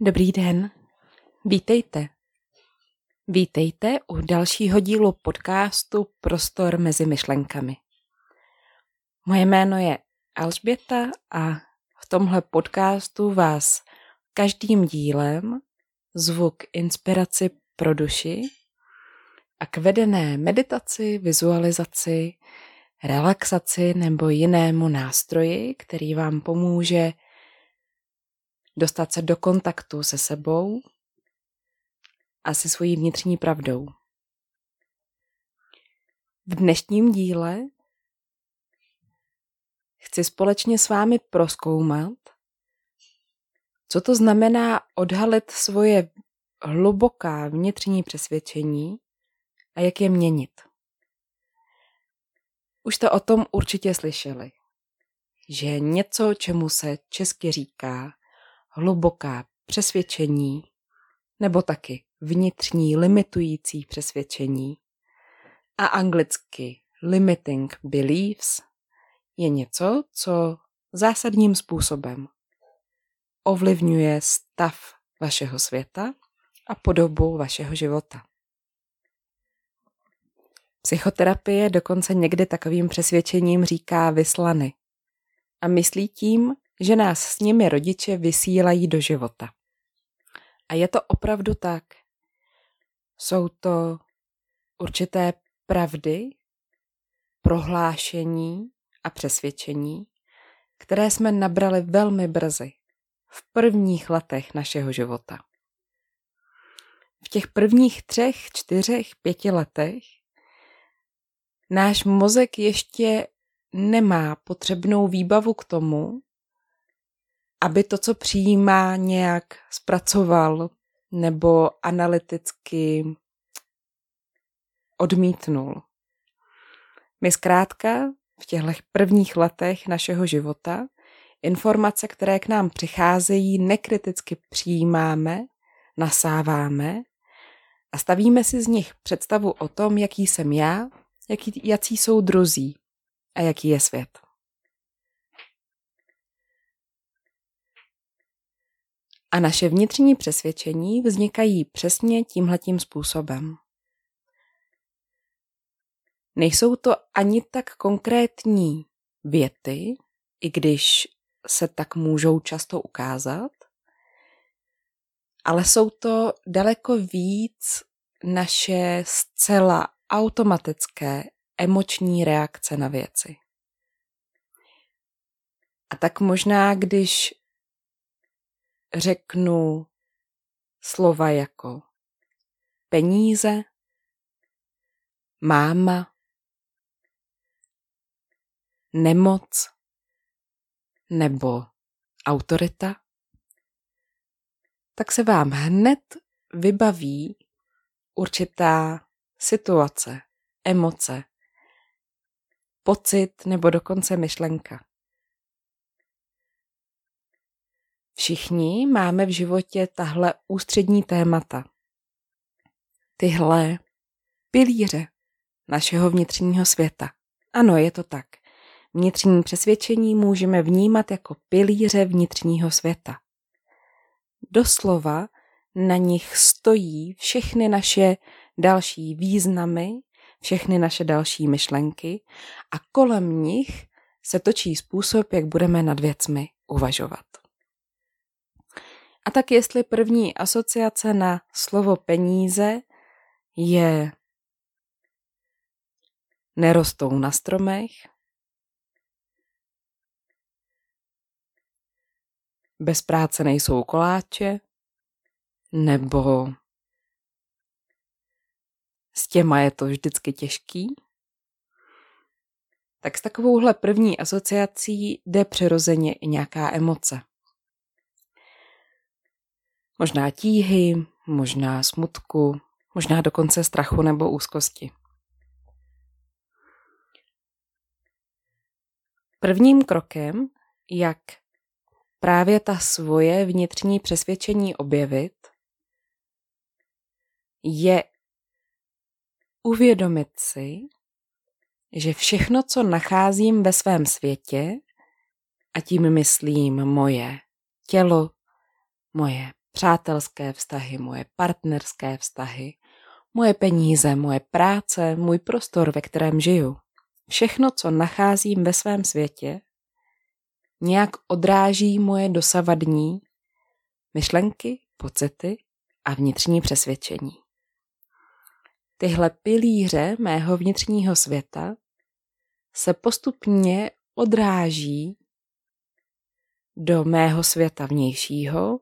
Dobrý den, vítejte. Vítejte u dalšího dílu podcastu Prostor mezi myšlenkami. Moje jméno je Alžběta a v tomhle podcastu vás každým dílem zvu k inspiraci pro duši a k vedené meditaci, vizualizaci, relaxaci nebo jinému nástroji, který vám pomůže dostat se do kontaktu se sebou a se svojí vnitřní pravdou. V dnešním díle chci společně s vámi proskoumat, co to znamená odhalit svoje hluboká vnitřní přesvědčení a jak je měnit. Už jste o tom určitě slyšeli, že něco, čemu se česky říká hluboká přesvědčení nebo taky vnitřní limitující přesvědčení a anglicky limiting beliefs je něco, co zásadním způsobem ovlivňuje stav vašeho světa a podobu vašeho života. Psychoterapie dokonce někdy takovým přesvědčením říká vyslany a myslí tím, že nás s nimi rodiče vysílají do života. A je to opravdu tak. Jsou to určité pravdy, prohlášení a přesvědčení, které jsme nabrali velmi brzy, v prvních letech našeho života. V těch prvních třech, čtyřech, pěti letech náš mozek ještě nemá potřebnou výbavu k tomu, aby to, co přijímá, nějak zpracoval nebo analyticky odmítnul. My zkrátka v těchto prvních letech našeho života informace, které k nám přicházejí, nekriticky přijímáme, nasáváme a stavíme si z nich představu o tom, jaký jsem já, jaký, jací jsou druzí a jaký je svět. A naše vnitřní přesvědčení vznikají přesně tímhletím způsobem. Nejsou to ani tak konkrétní věty, i když se tak můžou často ukázat, ale jsou to daleko víc naše zcela automatické emoční reakce na věci. A tak možná, když řeknu slova jako peníze, máma, nemoc nebo autorita, tak se vám hned vybaví určitá situace, emoce, pocit nebo dokonce myšlenka. Všichni máme v životě tahle ústřední témata. Tyhle pilíře našeho vnitřního světa. Ano, je to tak. Vnitřní přesvědčení můžeme vnímat jako pilíře vnitřního světa. Doslova na nich stojí všechny naše další významy, všechny naše další myšlenky a kolem nich se točí způsob, jak budeme nad věcmi uvažovat. A tak jestli první asociace na slovo peníze je nerostou na stromech, bez práce nejsou koláče, nebo s těma je to vždycky těžký, tak s takovouhle první asociací jde přirozeně i nějaká emoce. Možná tíhy, možná smutku, možná dokonce strachu nebo úzkosti. Prvním krokem, jak právě ta svoje vnitřní přesvědčení objevit, je uvědomit si, že všechno, co nacházím ve svém světě, a tím myslím moje tělo, moje přátelské vztahy, moje partnerské vztahy, moje peníze, moje práce, můj prostor, ve kterém žiju. Všechno, co nacházím ve svém světě, nějak odráží moje dosavadní myšlenky, pocity a vnitřní přesvědčení. Tyhle pilíře mého vnitřního světa se postupně odráží do mého světa vnějšího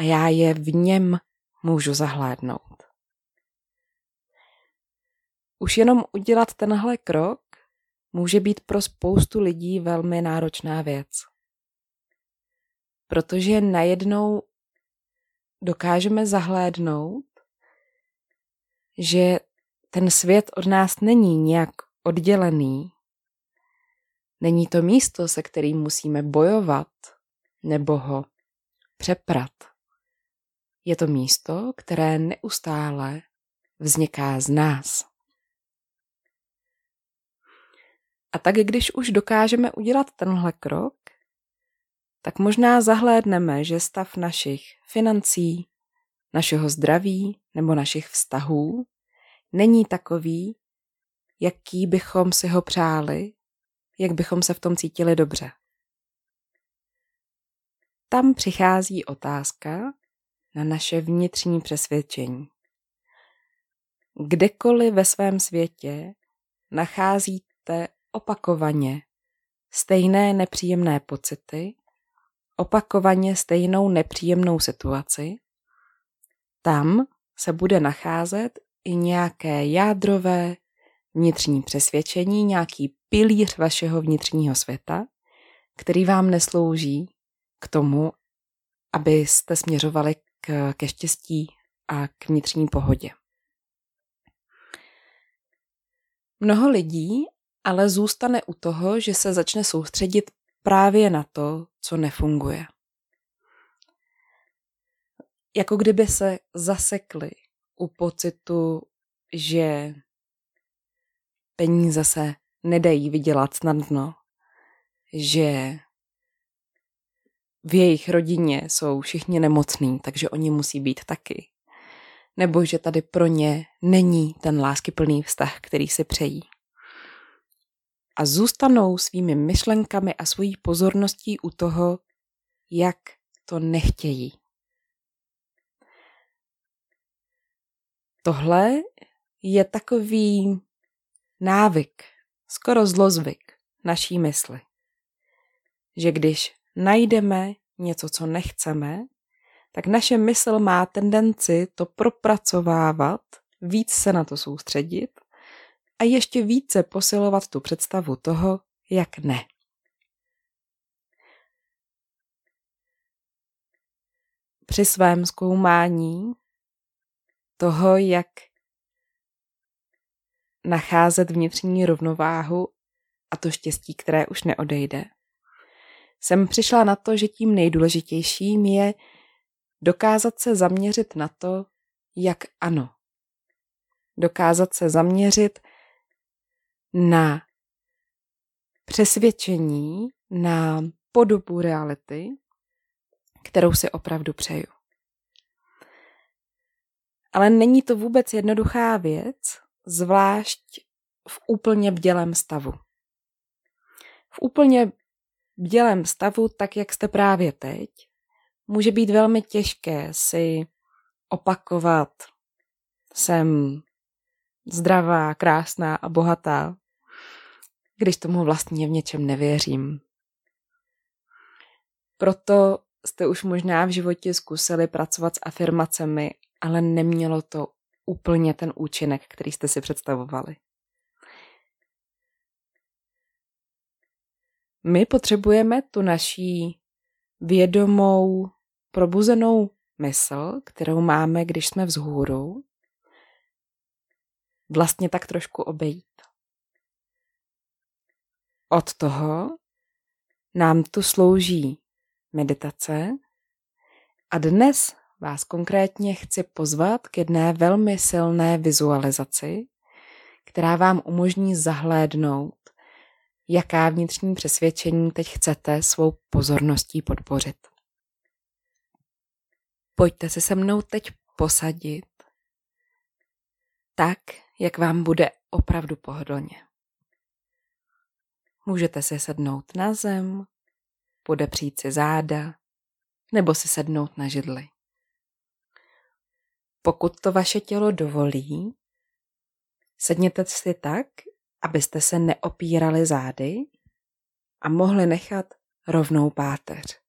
a já je v něm můžu zahlédnout. Už jenom udělat tenhle krok může být pro spoustu lidí velmi náročná věc. Protože najednou dokážeme zahlédnout, že ten svět od nás není nějak oddělený. Není to místo, se kterým musíme bojovat nebo ho přeprat. Je to místo, které neustále vzniká z nás. A tak když už dokážeme udělat tenhle krok, tak možná zahlédneme, že stav našich financí, našeho zdraví nebo našich vztahů není takový, jaký bychom si ho přáli, jak bychom se v tom cítili dobře. Tam přichází otázka na naše vnitřní přesvědčení. Kdekoliv ve svém světě nacházíte opakovaně stejné nepříjemné pocity, opakovaně stejnou nepříjemnou situaci, tam se bude nacházet i nějaké jádrové vnitřní přesvědčení, nějaký pilíř vašeho vnitřního světa, který vám neslouží k tomu, abyste směřovali k, ke štěstí a k vnitřní pohodě. Mnoho lidí ale zůstane u toho, že se začne soustředit právě na to, co nefunguje. Jako kdyby se zasekli u pocitu, že peníze se nedají vydělat snadno, že v jejich rodině jsou všichni nemocní, takže oni musí být taky. Nebo že tady pro ně není ten láskyplný vztah, který si přejí a zůstanou svými myšlenkami a svojí pozorností u toho, jak to nechtějí. Tohle je takový návyk, skoro zlozvyk naší mysli. Že když najdeme něco, co nechceme, tak naše mysl má tendenci to propracovávat, víc se na to soustředit a ještě více posilovat tu představu toho, jak ne. Při svém zkoumání toho, jak nacházet vnitřní rovnováhu a to štěstí, které už neodejde, jsem přišla na to, že tím nejdůležitějším je dokázat se zaměřit na to, jak ano. Dokázat se zaměřit na přesvědčení, na podobu reality, kterou si opravdu přeju. Ale není to vůbec jednoduchá věc, zvlášť v úplně bdělém stavu. V úplně bdělém stavu, tak jak jste právě teď, může být velmi těžké si opakovat jsem zdravá, krásná a bohatá, když tomu vlastně v něčem nevěřím. Proto jste už možná v životě zkusili pracovat s afirmacemi, ale nemělo to úplně ten účinek, který jste si představovali. My potřebujeme tu naší vědomou, probuzenou mysl, kterou máme, když jsme vzhůru, vlastně tak trošku obejít. Od toho nám tu slouží meditace a dnes vás konkrétně chci pozvat k jedné velmi silné vizualizaci, která vám umožní zahlédnout, jaká vnitřní přesvědčení teď chcete svou pozorností podpořit. Pojďte se se mnou teď posadit tak, jak vám bude opravdu pohodlně. Můžete si sednout na zem, podepřít si záda nebo si sednout na židli. Pokud to vaše tělo dovolí, sedněte si tak, abyste se neopírali zády a mohli nechat rovnou páteř.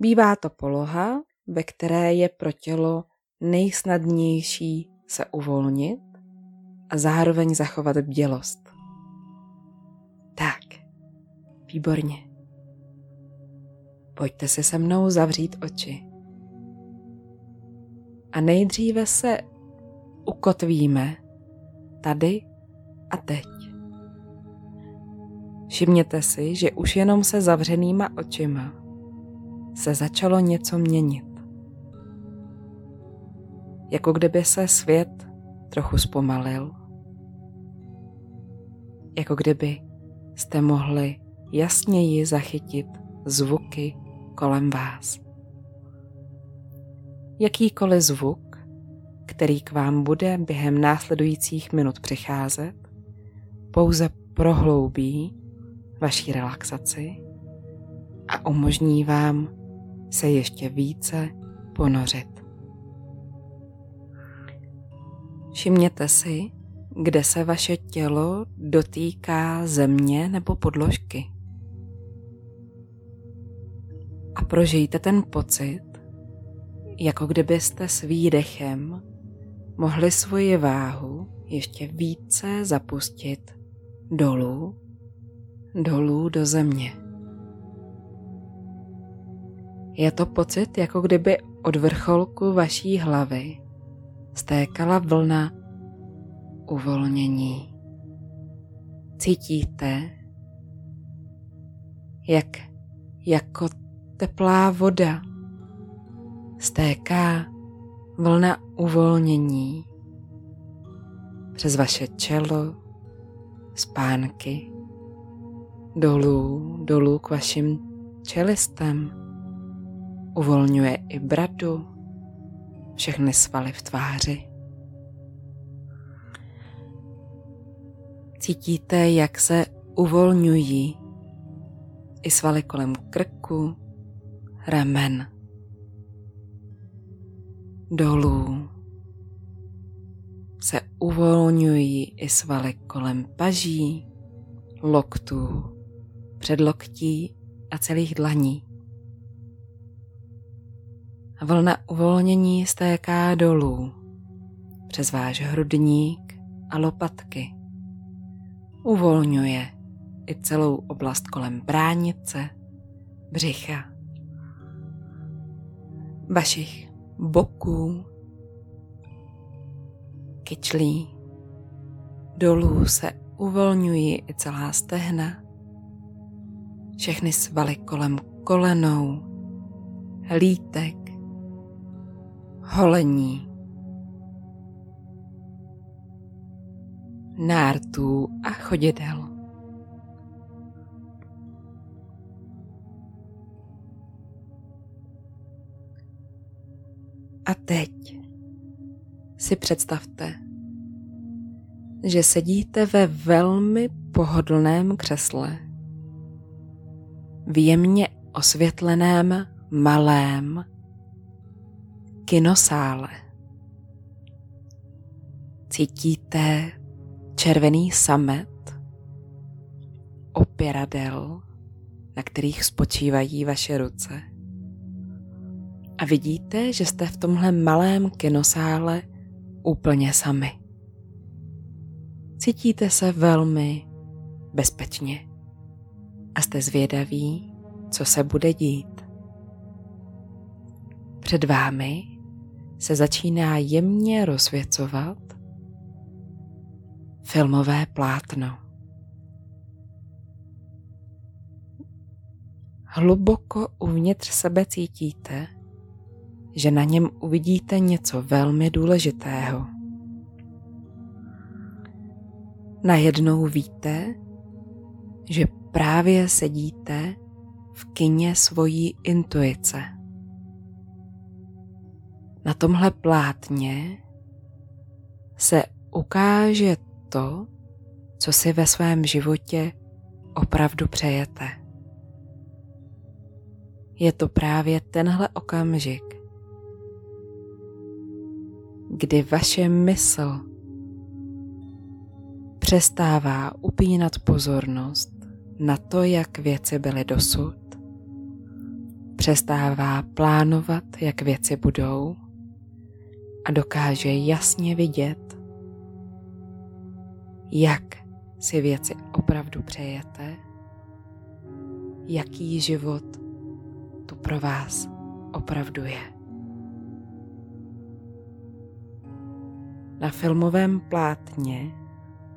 Bývá to poloha, ve které je pro tělo nejsnadnější se uvolnit a zároveň zachovat bdělost. Tak, výborně. Pojďte si se mnou zavřít oči. A nejdříve se ukotvíme tady a teď. Všimněte si, že už jenom se zavřenýma očima se začalo něco měnit. Jako kdyby se svět trochu zpomalil. Jako kdyby jste mohli jasněji zachytit zvuky kolem vás. Jakýkoliv zvuk, který k vám bude během následujících minut přicházet, pouze prohloubí vaší relaxaci a umožní vám se ještě více ponořit. Všimněte si, kde se vaše tělo dotýká země nebo podložky. A prožijte ten pocit, jako kdybyste s výdechem mohli svoji váhu ještě více zapustit dolů, dolů do země. Je to pocit, jako kdyby od vrcholku vaší hlavy stékala vlna uvolnění. Cítíte, jak jako teplá voda stéká vlna uvolnění přes vaše čelo, spánky, dolů, dolů k vašim čelistem. Uvolňuje i bradu, všechny svaly v tváři. Cítíte, jak se uvolňují i svaly kolem krku, ramen, dolů. Se uvolňují i svaly kolem paží, loktů, předloktí a celých dlaní. A vlna uvolnění stéká dolů přes váš hrudník a lopatky uvolňuje i celou oblast kolem bránice, břicha, vašich boků, kyčlí. Dolů se uvolňují i celá stehna, všechny svaly kolem kolenou, lítek, holení, nártů a chodidel. A teď si představte, že sedíte ve velmi pohodlném křesle, v jemně osvětleném malém kinosále. Cítíte červený samet, opěradel, na kterých spočívají vaše ruce. A vidíte, že jste v tomhle malém kinosále úplně sami. Cítíte se velmi bezpečně a jste zvědaví, co se bude dít. Před vámi se začíná jemně rozvěcovat filmové plátno. Hluboko uvnitř sebe cítíte, že na něm uvidíte něco velmi důležitého. Najednou víte, že právě sedíte v kině svojí intuice. Na tomhle plátně se ukáže to, co si ve svém životě opravdu přejete. Je to právě tenhle okamžik, kdy vaše mysl přestává upínat pozornost na to, jak věci byly dosud, přestává plánovat, jak věci budou a dokáže jasně vidět, jak si věci opravdu přejete, jaký život tu pro vás opravdu je. Na filmovém plátně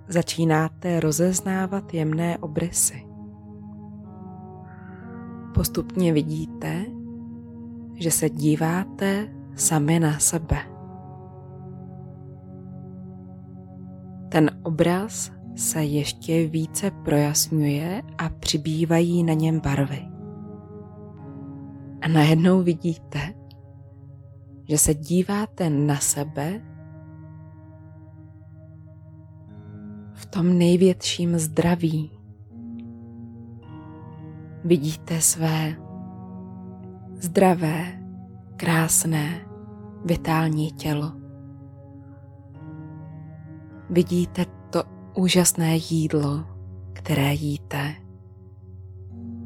začínáte rozeznávat jemné obrysy. Postupně vidíte, že se díváte sami na sebe. Ten obraz se ještě více projasňuje a přibývají na něm barvy. A najednou vidíte, že se díváte na sebe tom největším zdraví. Vidíte své zdravé, krásné, vitální tělo. Vidíte to úžasné jídlo, které jíte.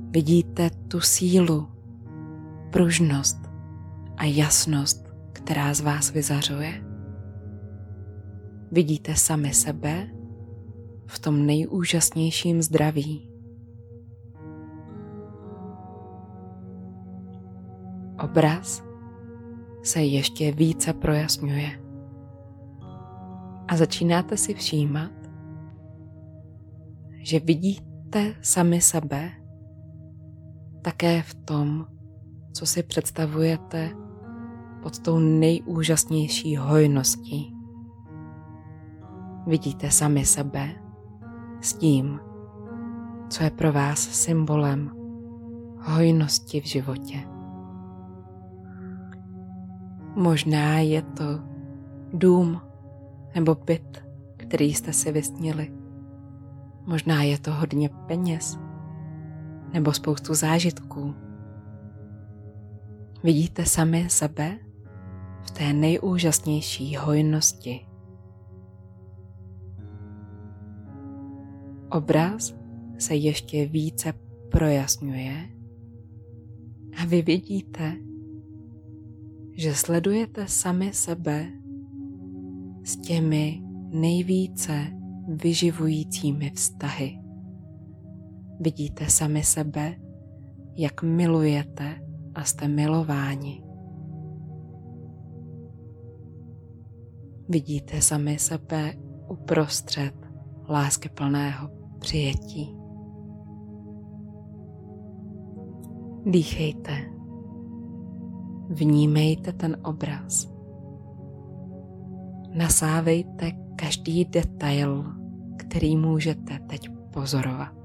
Vidíte tu sílu, pružnost a jasnost, která z vás vyzařuje. Vidíte sami sebe v tom nejúžasnějším zdraví. Obraz se ještě více projasňuje a začínáte si všímat, že vidíte sami sebe také v tom, co si představujete pod tou nejúžasnější hojností. Vidíte sami sebe s tím, co je pro vás symbolem hojnosti v životě. Možná je to dům nebo byt, který jste si vysnili. Možná je to hodně peněz nebo spoustu zážitků. Vidíte sami sebe v té nejúžasnější hojnosti. Obraz se ještě více projasňuje a vy vidíte, že sledujete sami sebe s těmi nejvíce vyživujícími vztahy. Vidíte sami sebe, jak milujete a jste milováni. Vidíte sami sebe uprostřed lásky plného přijetí. Dýchejte. Vnímejte ten obraz. Nasávejte každý detail, který můžete teď pozorovat.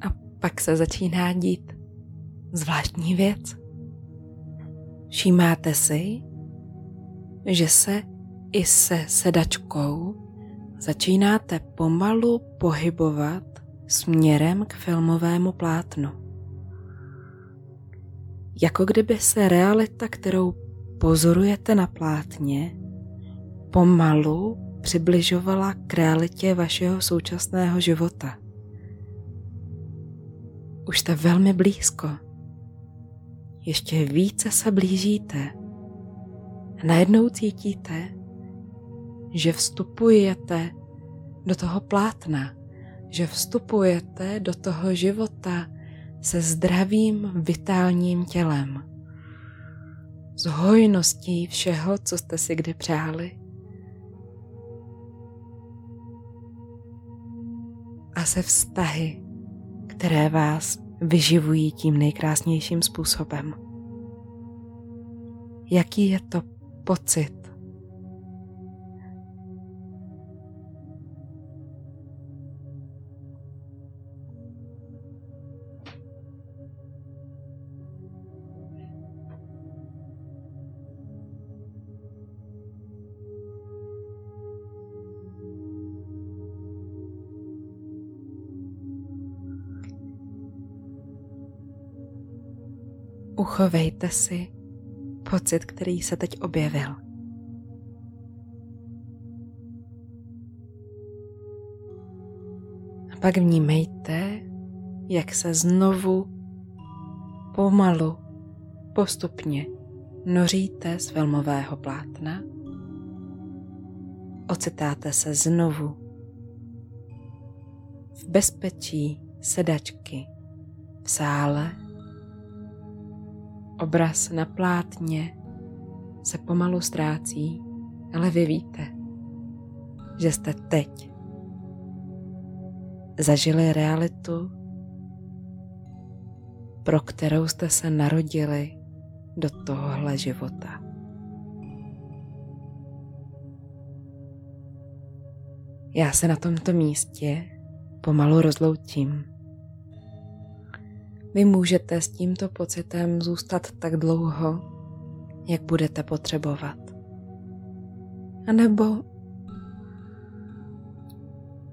A pak se začíná dít zvláštní věc. Všímáte si, že se i se sedačkou začínáte pomalu pohybovat směrem k filmovému plátnu. Jako kdyby se realita, kterou pozorujete na plátně, pomalu přibližovala k realitě vašeho současného života. Už jste velmi blízko. Ještě více se blížíte. A najednou cítíte, že vstupujete do toho plátna, že vstupujete do toho života se zdravým, vitálním tělem, s hojností všeho, co jste si kdy přáli. A se vztahy, které vás vyživují tím nejkrásnějším způsobem. Jaký je to pocit Uchovejte si pocit, který se teď objevil. A pak vnímejte, jak se znovu pomalu, postupně noříte z filmového plátna. Ocitáte se znovu v bezpečí sedačky v sále. Obraz na plátně se pomalu ztrácí, ale vy víte, že jste teď zažili realitu, pro kterou jste se narodili do tohohle života. Já se na tomto místě pomalu rozloučím. Vy můžete s tímto pocitem zůstat tak dlouho, jak budete potřebovat. A nebo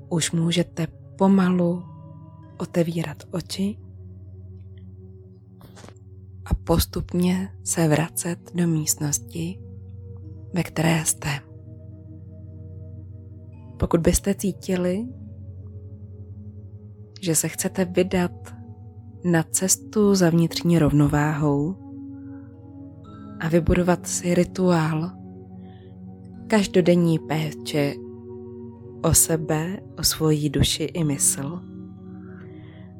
už můžete pomalu otevírat oči a postupně se vracet do místnosti, ve které jste. Pokud byste cítili, že se chcete vydat na cestu za vnitřní rovnováhou a vybudovat si rituál každodenní péče o sebe, o svoji duši i mysl.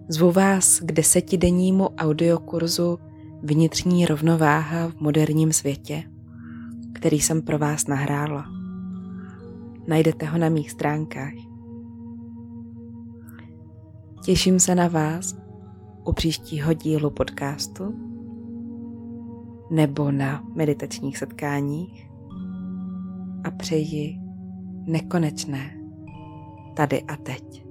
Zvu vás k desetidennímu audiokurzu Vnitřní rovnováha v moderním světě, který jsem pro vás nahrála. Najdete ho na mých stránkách. Těším se na vás u příštího dílu podcastu nebo na meditačních setkáních a přeji nekonečné tady a teď.